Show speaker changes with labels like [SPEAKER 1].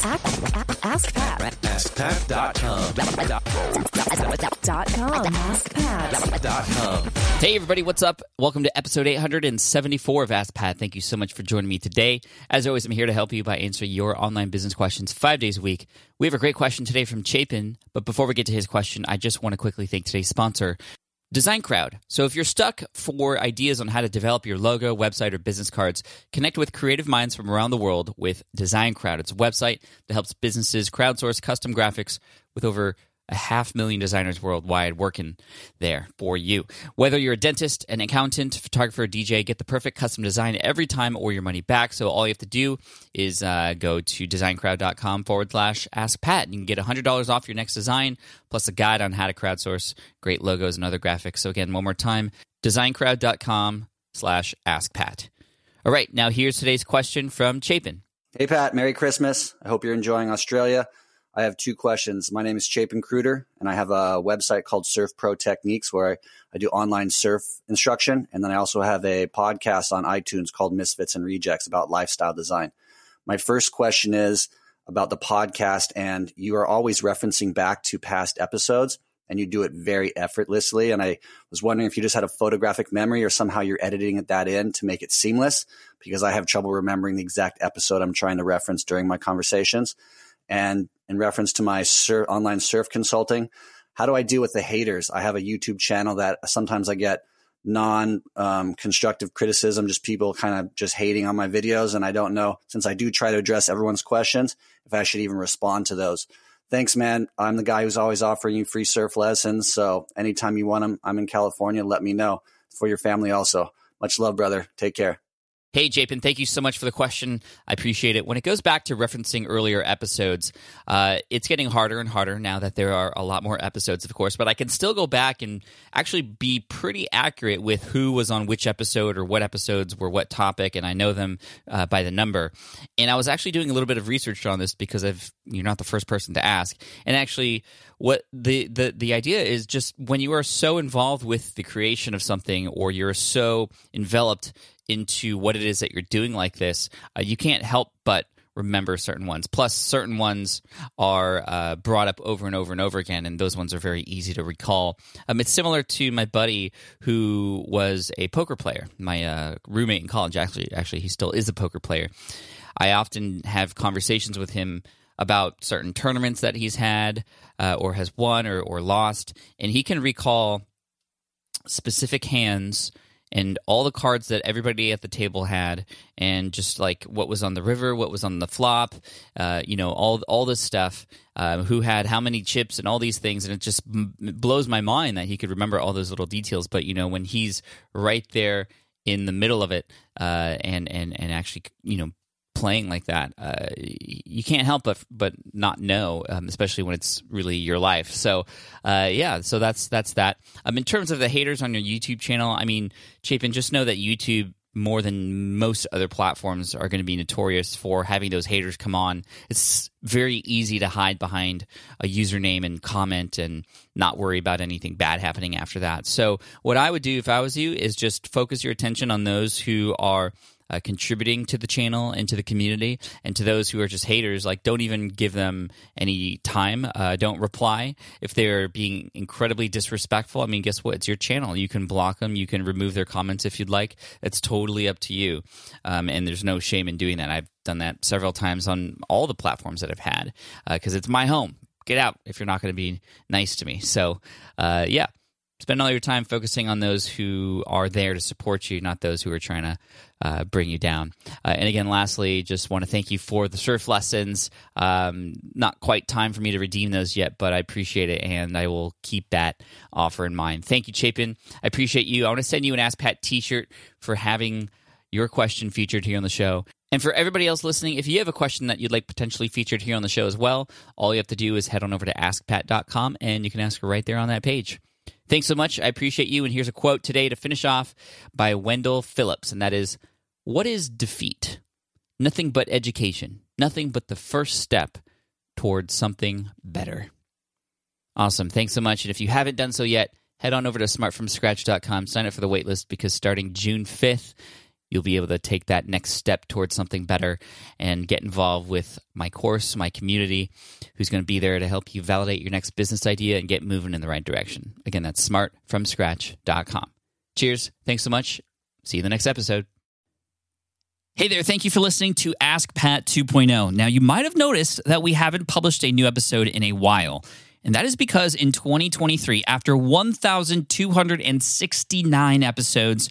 [SPEAKER 1] Ask, ask, Pat.
[SPEAKER 2] AskPat.com.
[SPEAKER 1] Dot com. Ask Pat.
[SPEAKER 2] Dot com.
[SPEAKER 3] Hey, everybody, what's up? Welcome to episode 874 of Ask Pat. Thank you so much for joining me today. As always, I'm here to help you by answering your online business questions five days a week. We have a great question today from Chapin, but before we get to his question, I just want to quickly thank today's sponsor, Design Crowd. So if you're stuck for ideas on how to develop your logo, website, or business cards, connect with creative minds from around the world with Design Crowd. It's a website that helps businesses crowdsource custom graphics with over a half million designers worldwide working there for you. Whether you're a dentist, an accountant, photographer, DJ, get the perfect custom design every time or your money back. So all you have to do is uh, go to designcrowd.com forward slash ask Pat. And you can get $100 off your next design plus a guide on how to crowdsource great logos and other graphics. So again, one more time, designcrowd.com slash ask Pat. All right, now here's today's question from Chapin.
[SPEAKER 4] Hey, Pat. Merry Christmas. I hope you're enjoying Australia. I have two questions. My name is Chapin Kruder, and I have a website called Surf Pro Techniques where I, I do online surf instruction. And then I also have a podcast on iTunes called Misfits and Rejects about lifestyle design. My first question is about the podcast, and you are always referencing back to past episodes and you do it very effortlessly. And I was wondering if you just had a photographic memory or somehow you're editing that in to make it seamless because I have trouble remembering the exact episode I'm trying to reference during my conversations. And in reference to my sur- online surf consulting, how do I deal with the haters? I have a YouTube channel that sometimes I get non um, constructive criticism, just people kind of just hating on my videos. And I don't know, since I do try to address everyone's questions, if I should even respond to those. Thanks, man. I'm the guy who's always offering you free surf lessons. So anytime you want them, I'm in California. Let me know for your family also. Much love, brother. Take care.
[SPEAKER 3] Hey, Chapin, thank you so much for the question. I appreciate it. When it goes back to referencing earlier episodes, uh, it's getting harder and harder now that there are a lot more episodes, of course, but I can still go back and actually be pretty accurate with who was on which episode or what episodes were what topic, and I know them uh, by the number. And I was actually doing a little bit of research on this because I've, you're not the first person to ask. And actually, what the, the, the idea is just when you are so involved with the creation of something or you're so enveloped into what it is that you're doing like this, uh, you can't help but remember certain ones. Plus, certain ones are uh, brought up over and over and over again, and those ones are very easy to recall. Um, it's similar to my buddy who was a poker player, my uh, roommate in college. Actually, actually, he still is a poker player. I often have conversations with him about certain tournaments that he's had uh, or has won or, or lost, and he can recall specific hands and all the cards that everybody at the table had, and just like what was on the river, what was on the flop, uh, you know, all all this stuff, uh, who had how many chips, and all these things, and it just m- blows my mind that he could remember all those little details. But you know, when he's right there in the middle of it, uh, and and and actually, you know, playing like that, uh, you can't help but but not know, um, especially when it's really your life. So, uh, yeah, so that's that's that. Um, in terms of the haters on your YouTube channel, I mean, Chapin, just know that YouTube more than most other platforms are going to be notorious for having those haters come on. It's very easy to hide behind a username and comment and not worry about anything bad happening after that. So, what I would do if I was you is just focus your attention on those who are uh, contributing to the channel and to the community. And to those who are just haters, like don't even give them any time. Uh, don't reply if they're being incredibly disrespectful. I mean, guess what? It's your channel. You can block them. You can remove their comments if you'd like. It's totally up to you. Um, and there's no shame in doing that. I've done that several times on all the platforms that I've had because uh, it's my home. Get out if you're not going to be nice to me. So, uh, yeah, spend all your time focusing on those who are there to support you, not those who are trying to uh, bring you down. Uh, and again, lastly, just want to thank you for the surf lessons. Um, not quite time for me to redeem those yet, but I appreciate it, and I will keep that offer in mind. Thank you, Chapin. I appreciate you. I want to send you an Ask Pat T-shirt for having your question featured here on the show. And for everybody else listening, if you have a question that you'd like potentially featured here on the show as well, all you have to do is head on over to askpat.com and you can ask her right there on that page. Thanks so much. I appreciate you. And here's a quote today to finish off by Wendell Phillips, and that is What is defeat? Nothing but education, nothing but the first step towards something better. Awesome. Thanks so much. And if you haven't done so yet, head on over to smartfromscratch.com, sign up for the waitlist because starting June 5th, you'll be able to take that next step towards something better and get involved with my course, my community, who's going to be there to help you validate your next business idea and get moving in the right direction. Again, that's smartfromscratch.com. Cheers. Thanks so much. See you in the next episode. Hey there, thank you for listening to Ask Pat 2.0. Now, you might have noticed that we haven't published a new episode in a while. And that is because in 2023, after 1,269 episodes,